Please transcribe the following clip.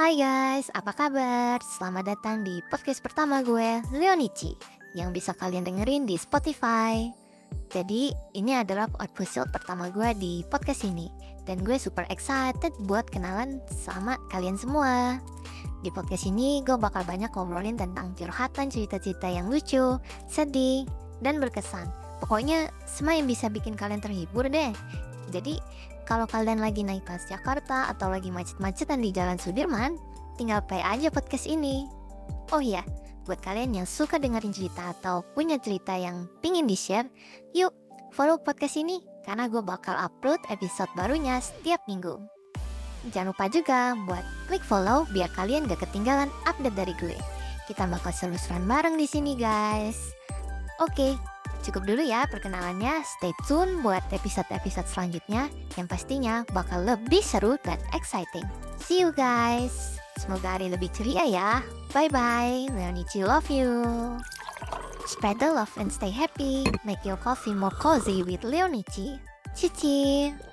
Hai guys, apa kabar? Selamat datang di podcast pertama gue, Leonici, yang bisa kalian dengerin di Spotify. Jadi, ini adalah episode pertama gue di podcast ini, dan gue super excited buat kenalan sama kalian semua. Di podcast ini, gue bakal banyak ngobrolin tentang curhatan cerita-cerita yang lucu, sedih, dan berkesan. Pokoknya, semua yang bisa bikin kalian terhibur deh. Jadi, kalau kalian lagi naik Jakarta atau lagi macet-macetan di Jalan Sudirman, tinggal play aja podcast ini. Oh iya, buat kalian yang suka dengerin cerita atau punya cerita yang pingin di-share, yuk follow podcast ini karena gue bakal upload episode barunya setiap minggu. Jangan lupa juga buat klik follow biar kalian gak ketinggalan update dari gue. Kita bakal seru-seruan bareng di sini guys. Oke, Cukup dulu ya perkenalannya, stay tune buat episode-episode selanjutnya yang pastinya bakal lebih seru dan exciting. See you guys! Semoga hari lebih ceria ya. Bye-bye, Leonici love you. Spread the love and stay happy. Make your coffee more cozy with Leonici. Cici!